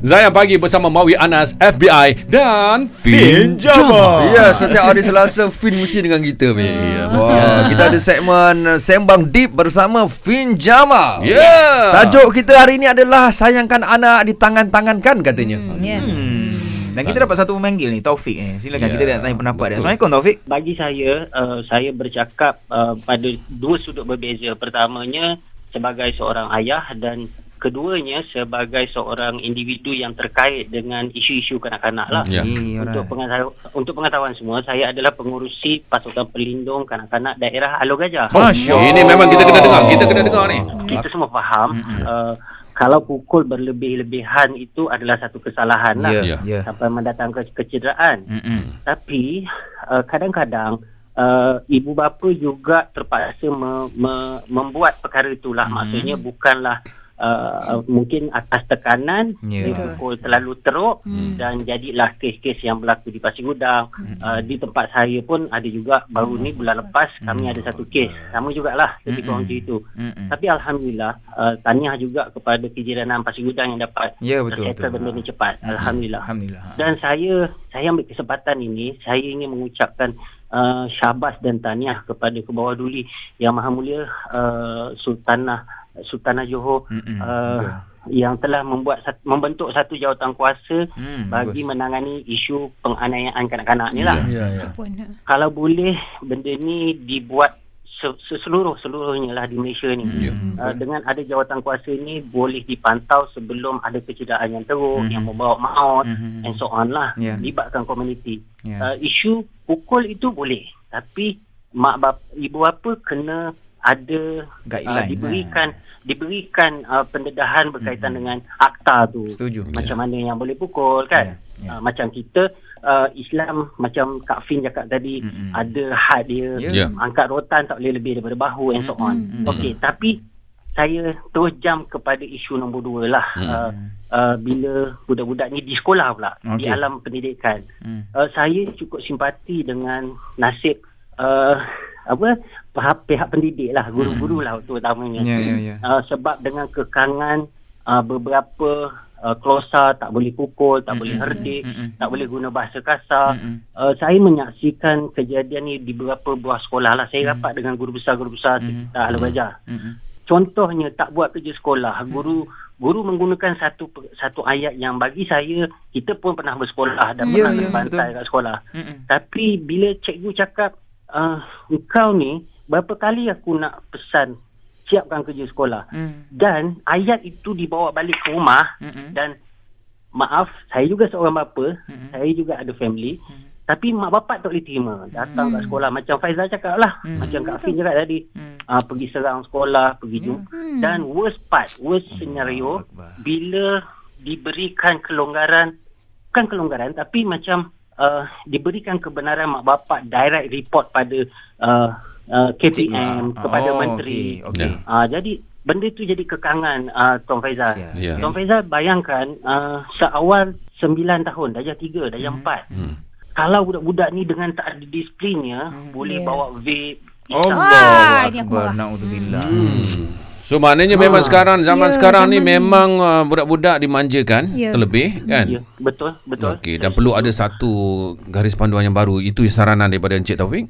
Zayan Pagi bersama Mawi Anas, FBI dan Fin Jama. Ya, setiap hari Selasa Fin mesti dengan kita, Mi. Ya, mesti. Kita ada segmen uh, Sembang Deep bersama Fin Jamal. Ya. Yeah. Tajuk kita hari ini adalah Sayangkan anak di tangan-tangan katanya. Hmm, ya. Hmm. Dan kita dapat satu pemanggil ni Taufik eh. Silakan Ya, kita nak tanya pendapat dia. Assalamualaikum Taufik. bagi saya uh, saya bercakap uh, pada dua sudut berbeza pertamanya sebagai seorang ayah dan keduanya sebagai seorang individu yang terkait dengan isu-isu kanak-kanak lah Ya. Okay, untuk alright. pengetahuan untuk pengetahuan semua saya adalah pengurusi pasukan pelindung kanak-kanak daerah Alor Gajah Masya Allah. Ini memang kita kena dengar, kita kena dengar ni. kita semua faham Mm-mm. uh, kalau pukul berlebih-lebihan itu adalah satu kesalahan lah Ya, Ya. ya. sampai mendatangkan kecederaan Mm-mm. Tapi uh, kadang-kadang uh, ibu bapa juga terpaksa me, me, membuat perkara itulah. Hmm. Maksudnya bukanlah uh, mungkin atas tekanan Ya. dipukul terlalu teruk Hmm. dan jadilah kes-kes yang berlaku di Pasir Gudang. Uh, di tempat saya pun ada juga baru ni bulan lepas kami ada satu kes. Sama jugalah ketika Hmm. orang macam itu. Mm-mm. Tapi Alhamdulillah uh, tahniah juga kepada kejiranan Pasir Gudang yang dapat Ya betul settle betul. benda ni cepat. Mm-mm. Alhamdulillah. Alhamdulillah. Dan saya saya ambil kesempatan ini saya ingin mengucapkan uh, syabas dan tahniah kepada ke bawah duli yang maha mulia uh, Sultanah Sultanah Johor Mm-mm. uh, Betul. yang telah membuat sat, membentuk satu jawatan kuasa Hmm, bagi bagus. menangani isu penganiayaan kanak-kanak ni lah. Ya, ya. Pun, ha. Kalau boleh benda ni dibuat se- seseluruh seluruhnya lah di Malaysia ni. Ya. Hmm, Uh, dengan ada jawatan kuasa ni boleh dipantau sebelum ada kecederaan yang teruk Mhm. yang membawa maut Mhm. and so on lah Ya. libatkan komuniti Ya. uh, isu pukul itu boleh tapi mak bap ibu bapa kena ada Guideline, uh, diberikan diberikan uh, pendedahan berkaitan dengan akta tu Setuju. macam mana yang boleh pukul kan Ya, ya. Uh, macam kita uh, Islam macam Kak Fin cakap tadi Mm-mm. ada had dia Ya. Ya. angkat rotan tak boleh lebih daripada bahu and so on Mm-mm. okey tapi saya terus jam kepada isu nombor dua lah Mm. uh, uh, bila budak-budak ni di sekolah pula di Okey. alam pendidikan Hmm. uh, saya cukup simpati dengan nasib uh, apa pihak, pihak pendidik lah guru-guru lah terutamanya Ya ya ya. uh, sebab dengan kekangan uh, beberapa uh, klosa tak boleh pukul tak boleh Mm-mm. herdik Mm-mm. tak boleh guna bahasa kasar Mm-mm. uh, saya menyaksikan kejadian ni di beberapa buah sekolah lah saya Mm. rapat dengan guru besar-guru besar Mm. sekitar Alor Gajah Mm-mm. contohnya tak buat kerja sekolah guru guru menggunakan satu satu ayat yang bagi saya kita pun pernah bersekolah dan Ya, pernah terbantai betul. kat sekolah Mm-mm. tapi bila cikgu cakap uh, engkau ni berapa kali aku nak pesan siapkan kerja sekolah Mm. dan ayat itu dibawa balik ke rumah Mm-mm. dan maaf saya juga seorang bapa Mm-mm. saya juga ada family Mm. tapi mak bapak tak boleh terima datang kat Hmm. sekolah macam Faizal cakap lah Hmm. macam Kak Fin cakap tadi Mm. uh, pergi serang sekolah pergi Ya. jumpa Hmm. dan worst part worst scenario Akbar. bila diberikan kelonggaran bukan kelonggaran tapi macam uh, diberikan kebenaran mak bapak direct report pada uh, uh, KPM kepada Oh, menteri Okey. okey. uh, jadi benda tu jadi kekangan uh, Tuan Faizal Siap. Ya. Tuan Faizal bayangkan uh, seawal 9 tahun darjah 3 darjah 4 Hmm. kalau budak-budak ni dengan tak ada disiplinnya boleh Ya. bawa vape Allah Ah, ini aku Akbar. marah. Naudzubillah. So maknanya memang sekarang zaman Ya, sekarang ni zaman ni. memang uh, budak-budak dimanjakan Ya. terlebih kan. ya betul betul Okey dan perlu ada satu garis panduan yang baru. Itu saranan daripada Encik Taufik.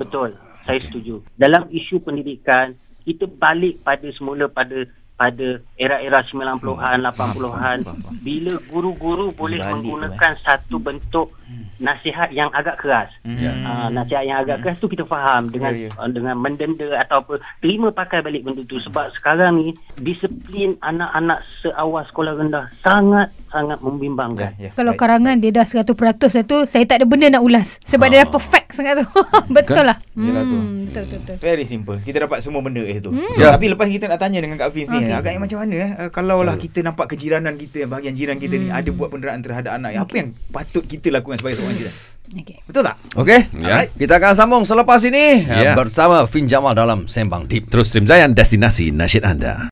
Betul. Saya setuju. Dalam isu pendidikan, kita balik pada semula pada pada era-era 90-an, 80-an bila guru-guru boleh Balik menggunakan satu bentuk nasihat yang agak keras. Ya. Uh, nasihat yang agak keras tu kita faham dengan Ya, ya. uh, dengan mendenda atau apa terima pakai balik benda tu sebab sekarang ni disiplin anak-anak seawal sekolah rendah sangat sangat membimbangkan. Ya, ya. Kalau Baik. karangan dia dah 100% dah tu Saya tak ada benda nak ulas Sebab dia dah perfect sangat tu Betul lah Yelah tu. Hmm, Betul betul betul Very simple. Kita dapat semua benda eh tu. Ya. Tapi lepas kita nak tanya dengan Kak Fiz ni, Okey. agaknya macam mana eh uh, kalau lah kita nampak kejiranan kita, bahagian jiran kita ni ada buat penderaan terhadap anak, apa yang patut kita lakukan sebagai seorang jiran? okay. Betul tak? Okey. Ya. Kita akan sambung selepas ini Ya. bersama Fin Jamal dalam Sembang Deep. Terus stream Zayan destinasi nasyid anda.